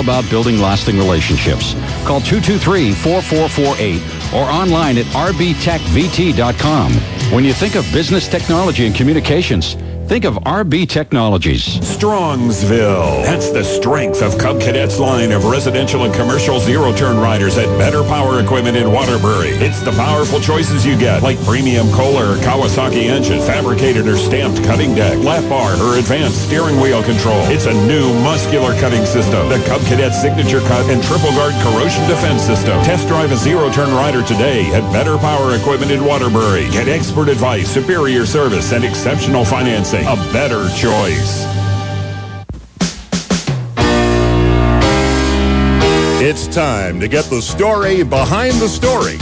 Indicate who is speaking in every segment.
Speaker 1: about building lasting relationships. Call 223-4448 or online at rbtechvt.com. When you think of business technology and communications, Think of RB Technologies.
Speaker 2: Strongsville. That's the strength of Cub Cadets line of residential and commercial zero-turn riders at Better Power Equipment in Waterbury. It's the powerful choices you get, like premium Kohler or Kawasaki engine, fabricated or stamped cutting deck, lap bar, or advanced steering wheel control. It's a new muscular cutting system, the Cub Cadet Signature Cut and Triple Guard Corrosion Defense System. Test drive a zero-turn rider today at Better Power Equipment in Waterbury. Get expert advice, superior service, and exceptional financing a better choice. It's time to get the story behind the story.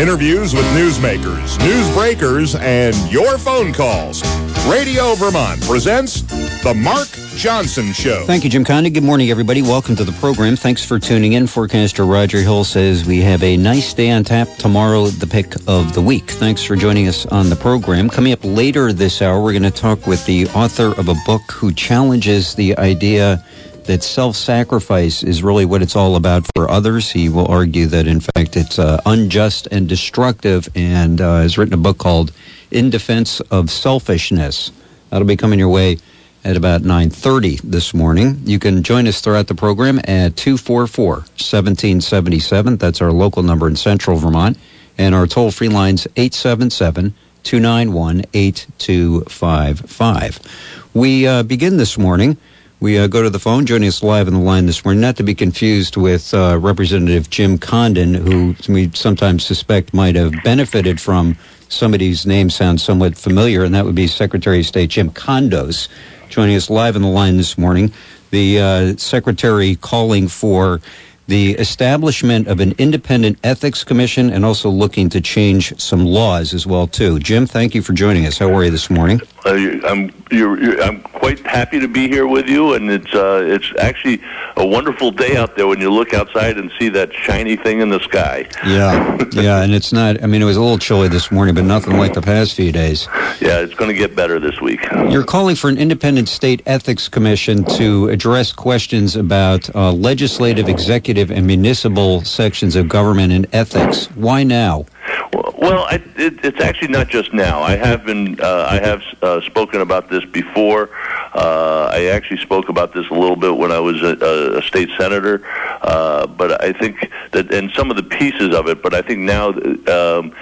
Speaker 2: Interviews with newsmakers, newsbreakers, and your phone calls. Radio Vermont presents The Mark Johnson Show.
Speaker 3: Thank you, Jim Condon. Good morning, everybody. Welcome to the program. Thanks for tuning in. Forecaster Roger Hill says we have a nice day on tap tomorrow, the pick of the week. Thanks for joining us on the program. Coming up later this hour, we're going to talk with the author of a book who challenges the idea that self-sacrifice is really what it's all about for others. He will argue that, in fact, it's uh, unjust and destructive, and uh, has written a book called "In Defense of Selfishness." That'll be coming your way at about 9.30 this morning. You can join us throughout the program at 244-1777. That's our local number in central Vermont. And our toll-free line's 877-291-8255. We uh, begin this morning we uh, go to the phone. Joining us live on the line this morning, not to be confused with uh, Representative Jim Condon, who we sometimes suspect might have benefited from somebody's name sounds somewhat familiar, and that would be Secretary of State Jim Condos. Joining us live on the line this morning, the uh, Secretary calling for the establishment of an independent ethics commission and also looking to change some laws as well too. Jim, thank you for joining us. How are you this morning?
Speaker 4: Uh, I'm you're, you're, I'm quite happy to be here with you, and it's uh, it's actually a wonderful day out there when you look outside and see that shiny thing in the sky.
Speaker 3: Yeah, yeah, and it's not. I mean, it was a little chilly this morning, but nothing like the past few days.
Speaker 4: Yeah, it's going to get better this week.
Speaker 3: You're calling for an independent state ethics commission to address questions about uh, legislative, executive, and municipal sections of government and ethics. Why now?
Speaker 4: Well, I, it, it's actually not just now. I have been, uh, I have uh, spoken about this before. Uh, I actually spoke about this a little bit when I was a, a state senator. Uh, but I think that, and some of the pieces of it. But I think now, um,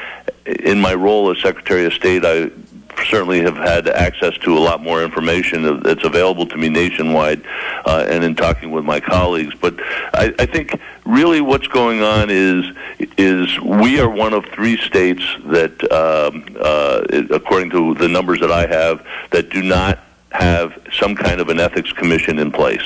Speaker 4: in my role as Secretary of State, I certainly have had access to a lot more information that's available to me nationwide uh, and in talking with my colleagues. But I, I think really what's going on is is we are one of three states that, um, uh, according to the numbers that I have, that do not have some kind of an ethics commission in place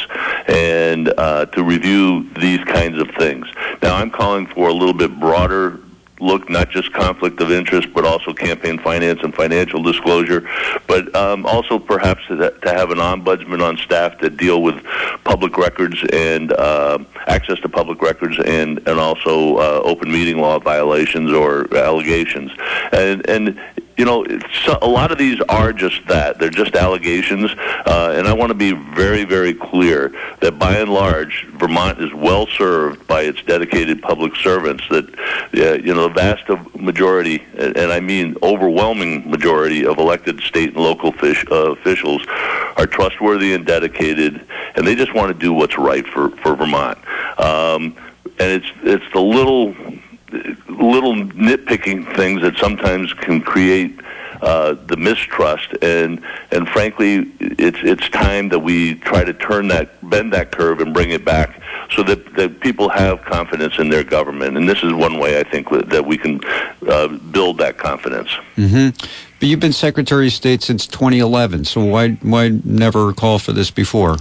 Speaker 4: and uh, to review these kinds of things. Now, I'm calling for a little bit broader look not just conflict of interest, but also campaign finance and financial disclosure, but um, also perhaps to, to, have an ombudsman on staff to deal with public records and uh, access to public records and and also uh, open meeting law violations or allegations, and and you know, so a lot of these are just that. They're just allegations. Uh, and I want to be very, very clear that by and large, Vermont is well served by its dedicated public servants. That, uh, you know, the vast majority, and I mean overwhelming majority of elected state and local fish, uh, officials are trustworthy and dedicated, and they just want to do what's right for, for Vermont. Um, and it's, it's the little little nitpicking things that sometimes can create uh, the mistrust and and frankly it's it's time that we try to turn that bend that curve and bring it back so that, that people have confidence in their government and this is one way I think that we can uh, build that confidence.
Speaker 3: Mm-hmm. But you've been Secretary of State since 2011, so why why never call for this before?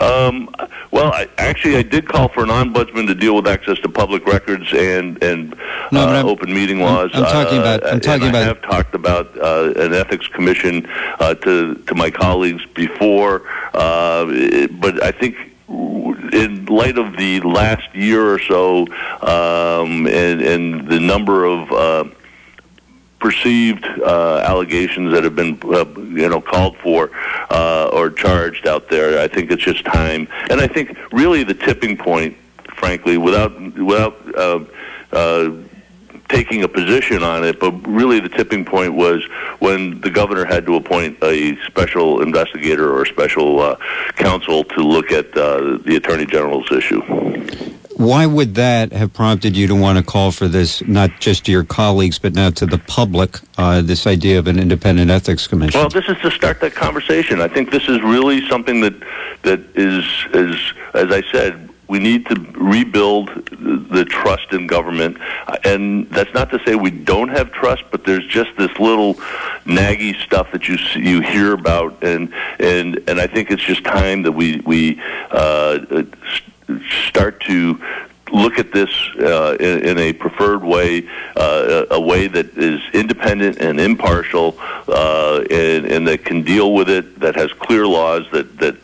Speaker 4: Um, well, I, actually, I did call for an ombudsman to deal with access to public records and and no, uh, open meeting laws.
Speaker 3: I'm, I'm talking about. I'm uh, talking about.
Speaker 4: I have talked about uh, an ethics commission uh, to to my colleagues before, uh, but I think in light of the last year or so um, and, and the number of uh, perceived uh, allegations that have been, uh, you know, called for. uh, or charged out there. I think it's just time, and I think really the tipping point, frankly, without without. Taking a position on it, but really the tipping point was when the governor had to appoint a special investigator or special uh, counsel to look at uh, the attorney general's issue.
Speaker 3: Why would that have prompted you to want to call for this, not just to your colleagues, but now to the public, uh, this idea of an independent ethics commission?
Speaker 4: Well, this is to start that conversation. I think this is really something that that is, is as I said, we need to rebuild the trust in government. And that's not to say we don't have trust, but there's just this little naggy stuff that you you hear about, and and and I think it's just time that we we uh, start to look at this uh, in, in, a preferred way, uh, a way that is independent and impartial, uh, and, and, that can deal with it, that has clear laws, that that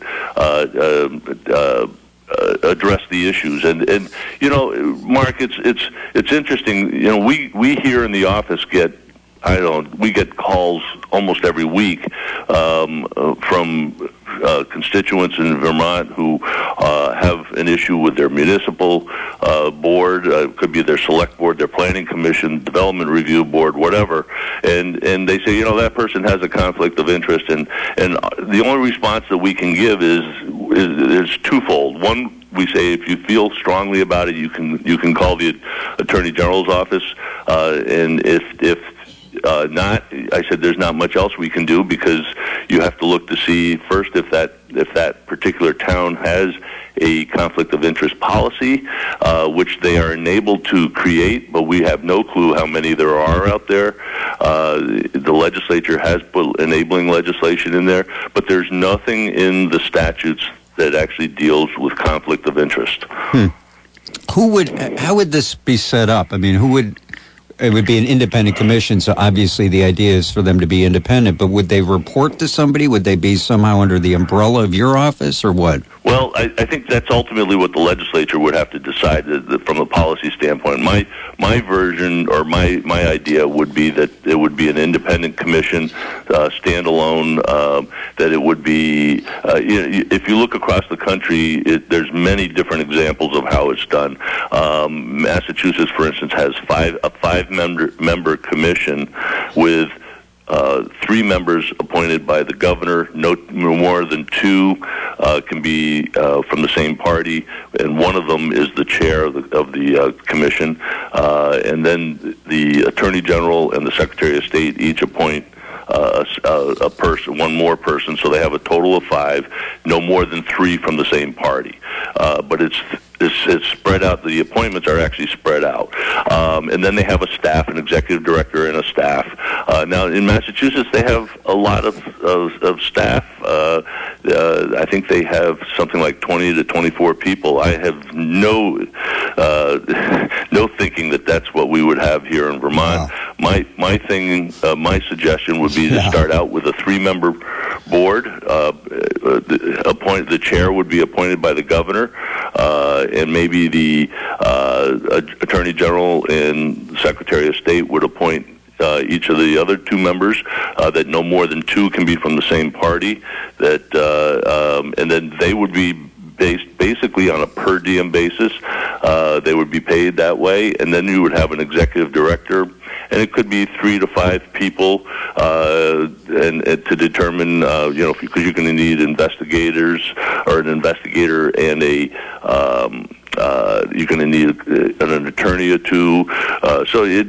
Speaker 4: uh, address the issues. And and you know, Mark, it's it's it's interesting. You know, we we here in the office get I don't. We get calls almost every week um, uh, from uh, constituents in Vermont who uh, have an issue with their municipal uh, board. Uh, could be their select board, their planning commission, development review board, whatever. And and they say, you know, that person has a conflict of interest, and and the only response that we can give is is, twofold. One we say if you feel strongly about it, you can you can call the attorney general's office, uh, and if if uh, not, I said there's not much else we can do because you have to look to see first if that if that particular town has a conflict of interest policy, uh, which they are enabled to create, but we have no clue how many there are out there. Uh, the legislature has put enabling legislation in there, but there's nothing in the statutes that actually deals with conflict of interest.
Speaker 3: Hmm. Who would? How would this be set up? I mean, who would? It would be an independent commission, so obviously the idea is for them to be independent. But would they report to somebody? Would they be somehow under the umbrella of your office, or what?
Speaker 4: Well, I, I think that's ultimately what the legislature would have to decide from a policy standpoint. My my version or my my idea would be that it would be an independent commission, uh, standalone. Uh, that it would be. Uh, you know, if you look across the country, it, there's many different examples of how it's done. Um, Massachusetts, for instance, has five a five member member commission with uh, three members appointed by the governor. No more than two uh, can be uh, from the same party, and one of them is the chair of the, of the uh, commission. Uh, and then the attorney general and the secretary of state each appoint. Uh, a, a person, one more person, so they have a total of five. No more than three from the same party, but it's it's, it's spread out. The appointments are actually spread out, um, and then they have a staff, an executive director, and a staff. Uh, now in Massachusetts, they have a lot of of, of staff. Uh, uh, I think they have something like twenty to twenty four people. I have no uh, no thinking that that's what we would have here in Vermont. Wow. My my thing, uh, my suggestion would be to start out with a three member board. Uh, the, appoint the chair would be appointed by the governor. Uh, and maybe the uh, Attorney General and Secretary of State would appoint uh, each of the other two members, uh, that no more than two can be from the same party, that uh, um, and then they would be based basically on a per diem basis. Uh, they would be paid that way, and then you would have an executive director and it could be three to five people, uh, and, and to determine, uh, you know, because you're going to need investigators or an investigator and a. Um, uh, you're going to need an, attorney or two. Uh, so it,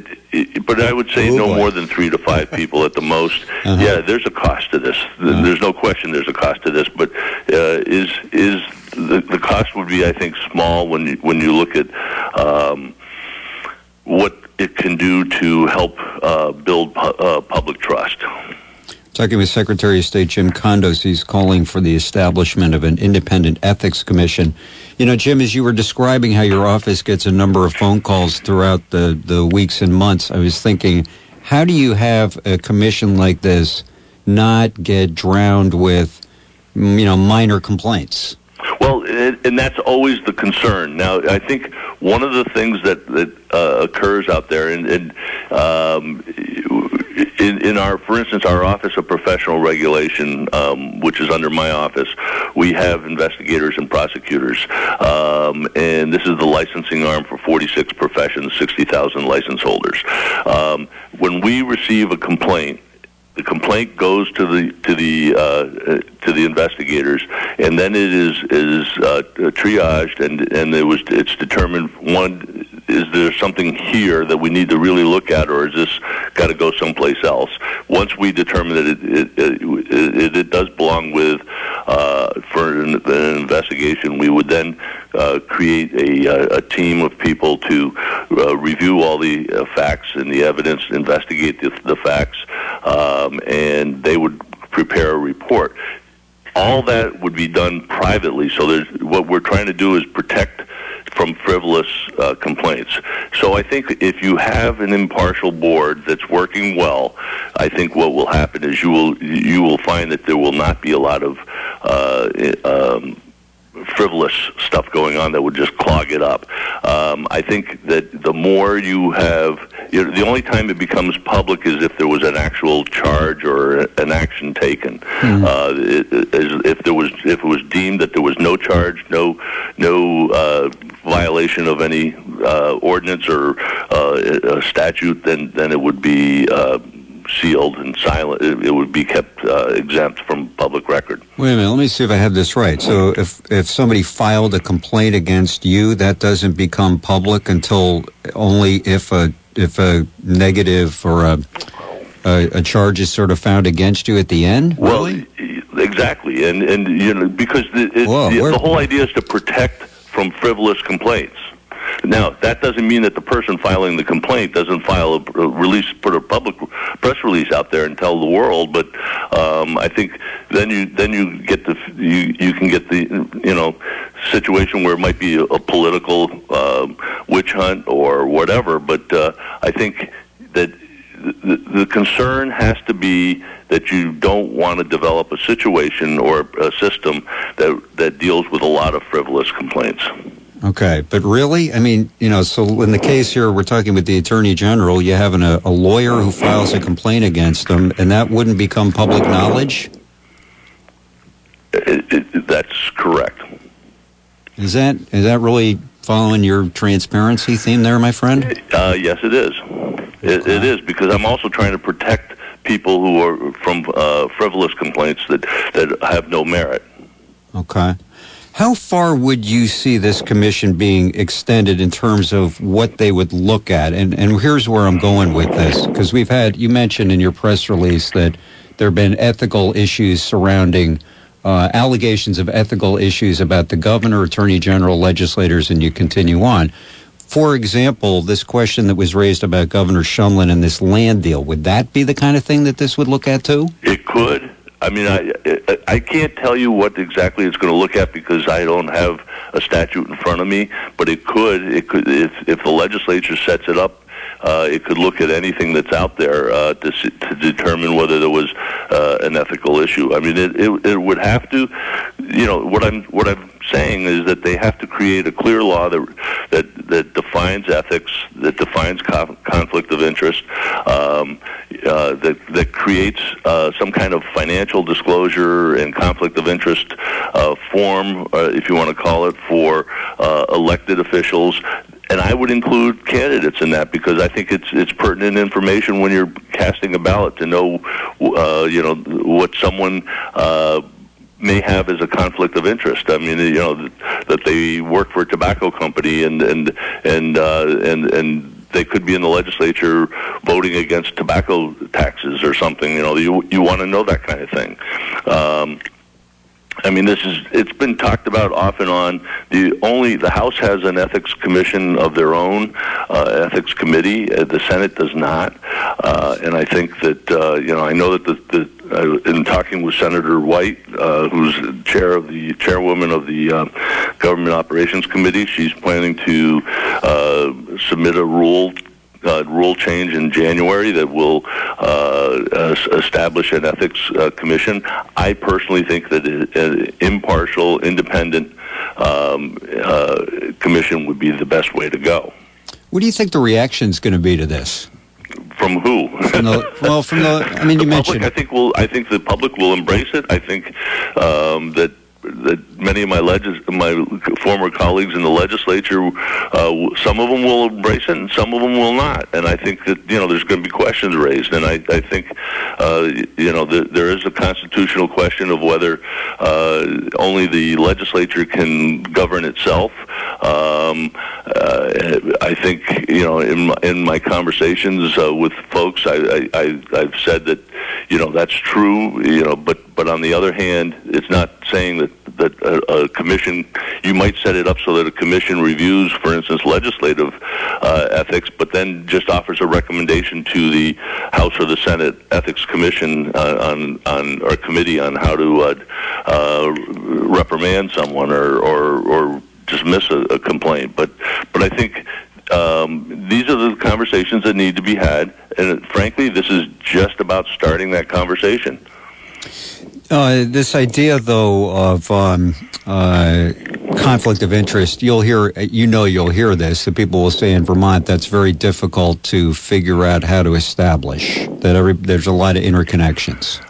Speaker 4: but I would say oh, no boy. more than three to five people at the most. Uh-huh. Yeah, there's a cost to this. Uh-huh. There's no question there's a cost to this. But uh, is is the the cost would be I think small when you, when you look at um, what it can do to help uh, build pu- uh, public trust.
Speaker 3: Talking with Secretary of State Jim Condos, he's calling for the establishment of an independent ethics commission. You know, Jim, as you were describing how your office gets a number of phone calls throughout the, the weeks and months, I was thinking, how do you have a commission like this not get drowned with, you know, minor complaints?
Speaker 4: Well, and that's always the concern. Now, I think one of the things that that uh, occurs out there, and, and um, in, in our, for instance, our Office of Professional Regulation, um, which is under my office, we have investigators and prosecutors, um, and this is the licensing arm for 46 professions, 60,000 license holders. Um, when we receive a complaint, the complaint goes to the to the uh, to the investigators, and then it is is uh, triaged, and and it was it's determined one is there something here that we need to really look at, or is this got to go someplace else? Once we determine that it it, it, it does belong with uh, for an, an, investigation, we would then uh, create a, a, team of people to uh, review all the uh, facts and the evidence, investigate the, the facts, um, and they would prepare a report. All that would be done privately. So what we're trying to do is protect from frivolous uh, complaints. So I think if you have an impartial board that's working well, I think what will happen is you will you will find that there will not be a lot of uh, um, frivolous stuff going on that would just clog it up. Um, I think that the more you have, you know, the only time it becomes public is if there was an actual charge or an action taken. Mm-hmm. Uh, it, if there was, if it was deemed that there was no charge, no, no uh, violation of any uh, ordinance or uh, statute, then then it would be uh, sealed and silent. It, it would be kept uh, exempt from public record.
Speaker 3: Wait a minute. Let me see if I have this right. So, if if somebody filed a complaint against you, that doesn't become public until only if a if a negative or a a, a charge is sort of found against you at the end.
Speaker 4: Really? Well, exactly, and and you know because the, it, the, the whole idea is to protect from frivolous complaints. Now, that doesn't mean that the person filing the complaint doesn't file a, release, put a public press release out there and tell the world. But um, I think then you then you get the you you can get the you know situation where it might be a, a political um, witch hunt or whatever. But uh, I think that the, the concern has to be that you don't want to develop a situation or a system that that deals with a lot of frivolous complaints.
Speaker 3: Okay, but really, I mean, you know, so in the case here, we're talking with the attorney general. You have an, a, a lawyer who files a complaint against them, and that wouldn't become public knowledge.
Speaker 4: It, it, that's correct.
Speaker 3: Is that is that really following your transparency theme there, my friend?
Speaker 4: Uh, yes, it is. It, it is because I'm also trying to protect people who are from uh, frivolous complaints that that have no merit.
Speaker 3: Okay. How far would you see this commission being extended in terms of what they would look at? And, and here's where I'm going with this, because we've had, you mentioned in your press release that there have been ethical issues surrounding uh, allegations of ethical issues about the governor, attorney general, legislators, and you continue on. For example, this question that was raised about Governor Shumlin and this land deal, would that be the kind of thing that this would look at too?
Speaker 4: It could. I mean, I I can't tell you what exactly it's going to look at because I don't have a statute in front of me. But it could, it could, if if the legislature sets it up uh, it could look at anything that's out there uh, to, to determine whether there was uh, an ethical issue. I mean, it, it, it would have to, you know, what I'm what I'm saying is that they have to create a clear law that that that defines ethics, that defines co- conflict of interest, um, uh, that that creates uh, some kind of financial disclosure and conflict of interest uh, form, uh, if you want to call it, for uh, elected officials. And I would include candidates in that because I think it's it's pertinent information when you're casting a ballot to know, uh, you know, what someone may have as a conflict of interest. I mean, you know, that they work for a tobacco company and and and uh, and and they could be in the legislature voting against tobacco taxes or something. You know, you you want to know that kind of thing. Um, I mean, this is it's been talked about off and on. The only the House has an ethics commission of their own, uh, ethics committee. Uh, the Senate does not, uh, and I think that uh, you know I know that the, the uh, in talking with Senator White, uh, who's chair of the chairwoman of the uh, Government Operations Committee, she's planning to uh, submit a rule uh, rule change in January that will uh, establish an ethics commission. I personally think that an impartial, independent um, commission would be the best way to go.
Speaker 3: What do you think the reaction is going to be to this?
Speaker 4: From who?
Speaker 3: From the, well, from the. I mean,
Speaker 4: the
Speaker 3: you
Speaker 4: public,
Speaker 3: mentioned.
Speaker 4: I think will. I think the public will embrace it. I think um, that that many of my legis- my former colleagues in the legislature, uh, some of them will embrace it and some of them will not. And I think that you know there's going to be questions raised. And I, I think uh, you know the, there is a constitutional question of whether uh, only the legislature can govern itself. Um, uh, I think you know in my, in my conversations uh, with folks, I, I, I I've said that you know that's true. You know, but but on the other hand, it's not saying that that a, a commission you might set it up so that a commission reviews, for instance, legislative uh, ethics, but then just offers a recommendation to the House or the Senate Ethics Commission uh, on on or committee on how to uh, uh, reprimand someone or or, or dismiss a, a complaint. But but I think um, these are the conversations that need to be had, and frankly, this is just about starting that conversation.
Speaker 3: Uh, this idea, though, of um, uh, conflict of interest, you'll hear, you know, you'll hear this. That people will say in Vermont that's very difficult to figure out how to establish. That every there's a lot of interconnections.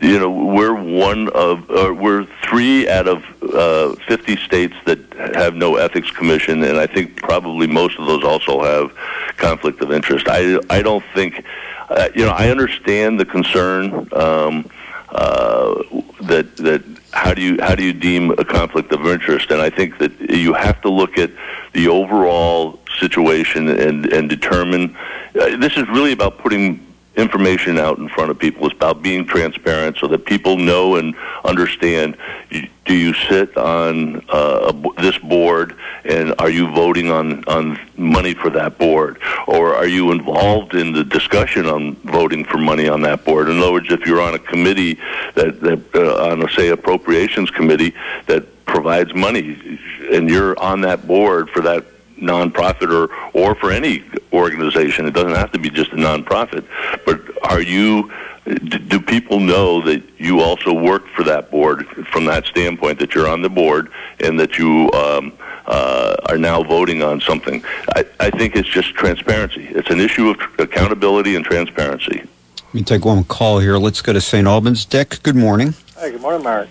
Speaker 4: You know, we're one of, uh, we're three out of uh, 50 states that have no ethics commission, and I think probably most of those also have conflict of interest. I, I don't think, uh, you know, I understand the concern. Um, uh, that that how do you how do you deem a conflict of interest? And I think that you have to look at the overall situation and and determine. Uh, this is really about putting information out in front of people. It's about being transparent so that people know and understand. Do you sit on uh, this board, and are you voting on on money for that board, or are you involved in the discussion on voting for money on that board? In other words, if you're on a committee that, that uh, on a say appropriations committee that provides money, and you're on that board for that nonprofit or or for any organization. It doesn't have to be just a nonprofit. But are you? Do people know that you also work for that board from that standpoint that you're on the board and that you um, uh, are now voting on something? I, I think it's just transparency. It's an issue of tr- accountability and transparency.
Speaker 3: Let me take one call here. Let's go to St. Albans. Dick, good morning.
Speaker 5: Hi, good morning, Mark.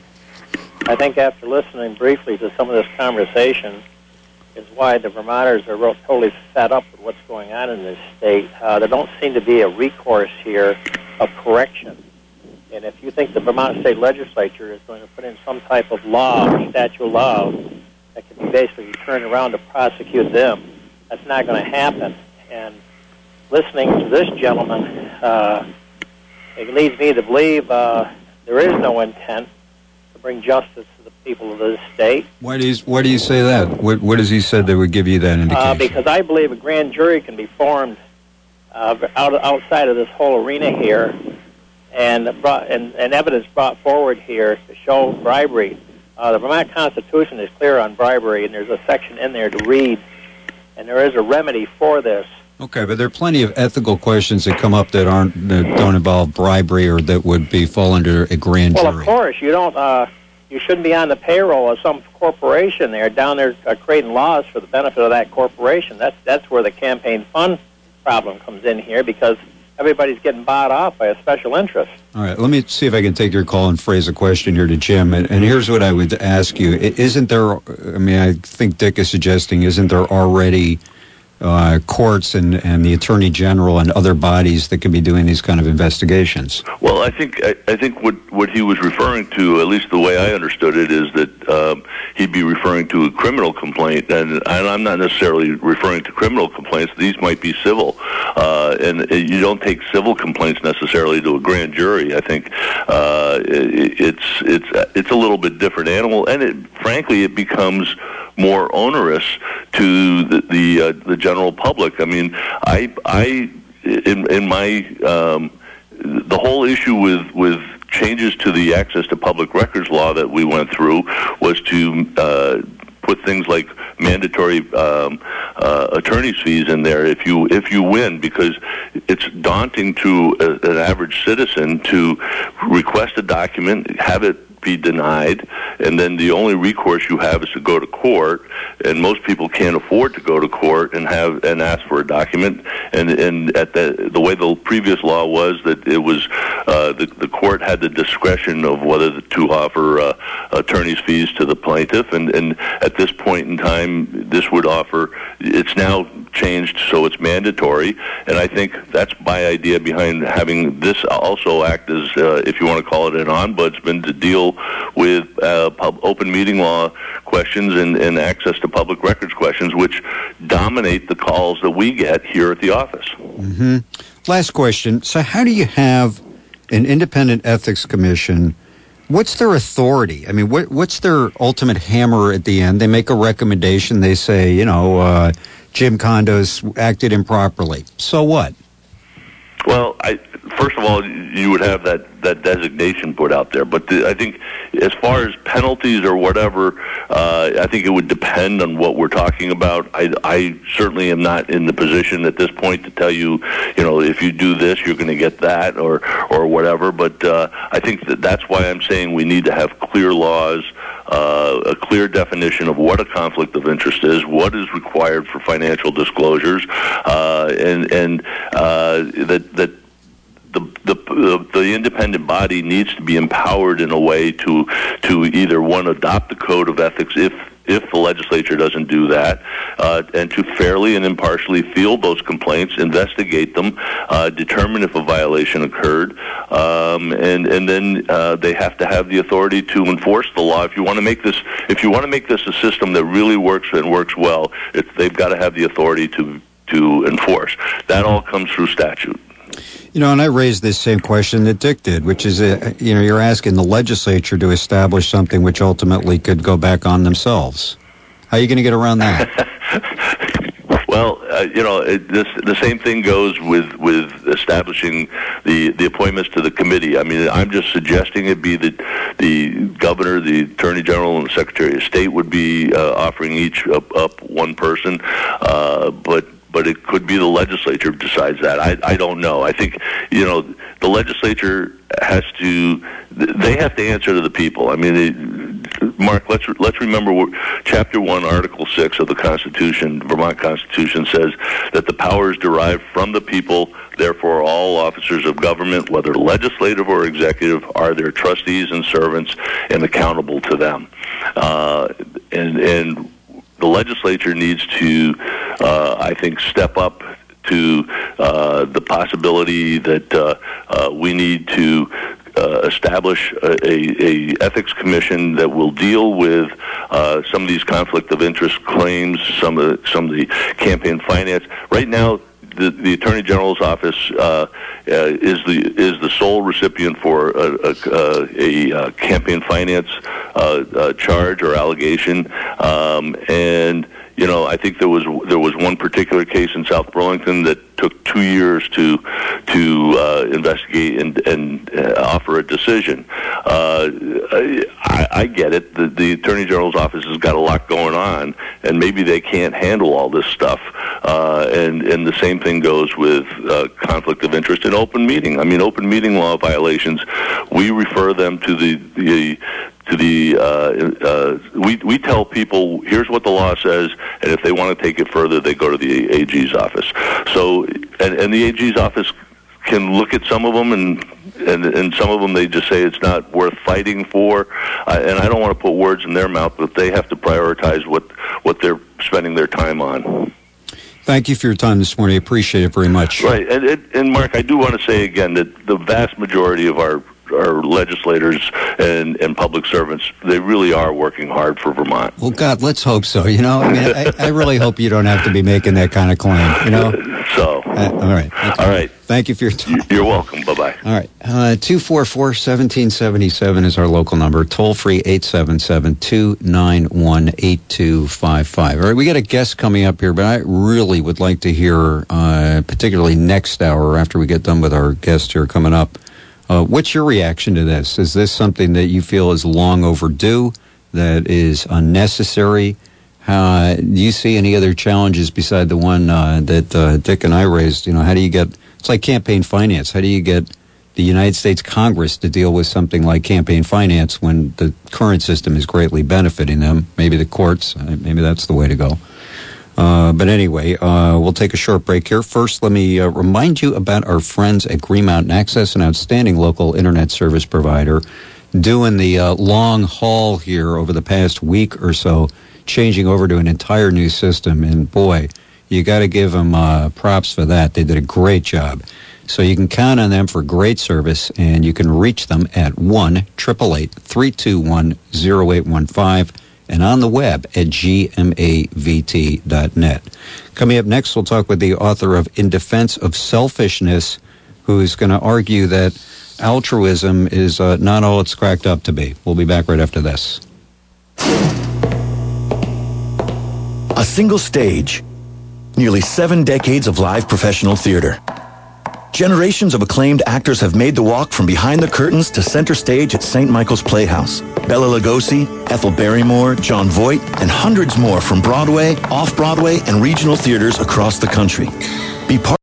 Speaker 5: I think after listening briefly to some of this conversation, is why the Vermonters are real, totally fed up with what's going on in this state. Uh, there don't seem to be a recourse here of correction. And if you think the Vermont State Legislature is going to put in some type of law or statute law that can be basically turned around to prosecute them, that's not going to happen. And listening to this gentleman, uh, it leads me to believe uh, there is no intent to bring justice people of this state.
Speaker 3: Why do you Why do you say that? What What has he said that would give you that indication?
Speaker 5: Uh, because I believe a grand jury can be formed uh, out outside of this whole arena here, and brought and, and evidence brought forward here to show bribery. Uh, the Vermont Constitution is clear on bribery, and there's a section in there to read, and there is a remedy for this.
Speaker 3: Okay, but there are plenty of ethical questions that come up that aren't that don't involve bribery or that would be fall under a grand
Speaker 5: Well,
Speaker 3: jury.
Speaker 5: of course, you don't. Uh, you shouldn't be on the payroll of some corporation there down there uh, creating laws for the benefit of that corporation. That's that's where the campaign fund problem comes in here because everybody's getting bought off by a special interest.
Speaker 3: All right, let me see if I can take your call and phrase a question here to Jim. And, and here's what I would ask you: Isn't there? I mean, I think Dick is suggesting, isn't there already uh, courts and, and the attorney general and other bodies that can be doing these kind of investigations?
Speaker 4: Well, I think I, I think what what he was referring to, at least the way I understood it, is that um, he'd be referring to a criminal complaint, and, and I'm not necessarily referring to criminal complaints. These might be civil, uh, and uh, you don't take civil complaints necessarily to a grand jury. I think uh, it, it's it's it's a little bit different animal, and it, frankly, it becomes more onerous to the the, uh, the general public. I mean, I I in in my um, the whole issue with with changes to the access to public records law that we went through was to uh, put things like mandatory um, uh, attorney's fees in there if you if you win because it's daunting to a, an average citizen to request a document, have it be denied, and then the only recourse you have is to go to court. And most people can't afford to go to court and have and ask for a document. And and at the the way the previous law was that it was uh, the the court had the discretion of whether to offer uh, attorney's fees to the plaintiff. And and at this point in time, this would offer. It's now changed so it's mandatory, and I think that's my idea behind having this also act as, uh, if you want to call it an ombudsman, to deal with uh, pub- open meeting law questions and, and access to public records questions, which dominate the calls that we get here at the office.
Speaker 3: Mm-hmm. Last question. So, how do you have an independent ethics commission? What's their authority? I mean, what, what's their ultimate hammer at the end? They make a recommendation. They say, you know, uh, Jim Condos acted improperly. So what?
Speaker 4: Well, I, first of all, you would have that, that designation put out there. But the, I think as far as penalties or whatever, uh, I think it would depend on what we're talking about. I, I certainly am not in the position at this point to tell you, you know, if you do this, you're going to get that or, or whatever. But uh, I think that that's why I'm saying we need to have clear laws uh, a clear definition of what a conflict of interest is, what is required for financial disclosures, uh, and and uh, that that the, the the independent body needs to be empowered in a way to to either one adopt the code of ethics if if the legislature doesn't do that, uh, and to fairly and impartially field those complaints, investigate them, uh, determine if a violation occurred, um, and and then uh, they have to have the authority to enforce the law. If you want to make this, if you want to make this a system that really works and works well, they've got to have the authority to to enforce. That all comes through statute.
Speaker 3: You know, and I raised this same question that Dick did, which is, uh, you know, you're asking the legislature to establish something which ultimately could go back on themselves. How are you going to get around
Speaker 4: that? well, uh, you know, it, this, the same thing goes with with establishing the the appointments to the committee. I mean, I'm just suggesting it be that the governor, the attorney general, and the secretary of state would be uh, offering each up, up one person, uh, but but it could be the legislature decides that. I, I don't know. I think you know the legislature has to. They have to answer to the people. I mean, it, Mark. Let's let's remember Chapter One, Article Six of the Constitution, Vermont Constitution, says that the powers derived from the people. Therefore, all officers of government, whether legislative or executive, are their trustees and servants and accountable to them. Uh, and and the legislature needs to, uh, I think, step up to uh, the possibility that uh, uh, we need to uh, establish a, a, ethics commission that will deal with uh, some of these conflict of interest claims, some of the, some of the campaign finance. Right now, the, the Attorney General's office uh, uh, is the is the sole recipient for a, a, a campaign finance uh, uh, charge or allegation, um, and you know I think there was there was one particular case in South Burlington that took two years to to uh, investigate and, and uh, offer a decision. Uh, I, I get it. The, the Attorney General's office has got a lot going on, and maybe they can't handle all this stuff. Uh, and and the same thing goes with uh, conflict of interest and open meeting. I mean, open meeting law violations. We refer them to the the to the uh, uh, we we tell people here's what the law says, and if they want to take it further, they go to the AG's office. So, and, and the AG's office can look at some of them and and and some of them they just say it's not worth fighting for uh, and I don't want to put words in their mouth but they have to prioritize what what they're spending their time on
Speaker 3: Thank you for your time this morning. I appreciate it very much.
Speaker 4: Right. And, and Mark, I do want to say again that the vast majority of our our legislators and, and public servants, they really are working hard for Vermont.
Speaker 3: Well, God, let's hope so. You know, I mean, I, I really hope you don't have to be making that kind of claim. You know.
Speaker 4: So.
Speaker 3: Uh, all right.
Speaker 4: All right.
Speaker 3: Thank you for your time.
Speaker 4: You're welcome. Bye bye.
Speaker 3: All right. Uh, 244 1777 is our local number. Toll free 877 291 8255. All right. We got a guest coming up here, but I really would like to hear, uh, particularly next hour after we get done with our guest here coming up. Uh, what's your reaction to this? Is this something that you feel is long overdue, that is unnecessary? Uh, do you see any other challenges beside the one uh, that uh, Dick and I raised? You know, how do you get? It's like campaign finance. How do you get the United States Congress to deal with something like campaign finance when the current system is greatly benefiting them. Maybe the courts, uh, maybe that's the way to go. Uh, but anyway, uh, we'll take a short break here. First, let me uh, remind you about our friends at Green Mountain Access, an outstanding local internet service provider, doing the uh, long haul here over the past week or so, changing over to an entire new system. And boy, you got to give them uh, props for that. They did a great job. So you can count on them for great service, and you can reach them at 1 888 321 0815 and on the web at gmavt.net. Coming up next, we'll talk with the author of In Defense of Selfishness, who's going to argue that altruism is uh, not all it's cracked up to be. We'll be back right after this.
Speaker 6: A single stage, nearly seven decades of live professional theater. Generations of acclaimed actors have made the walk from behind the curtains to center stage at St. Michael's Playhouse. Bela Lugosi, Ethel Barrymore, Jon Voight, and hundreds more from Broadway, off-Broadway, and regional theaters across the country. Be part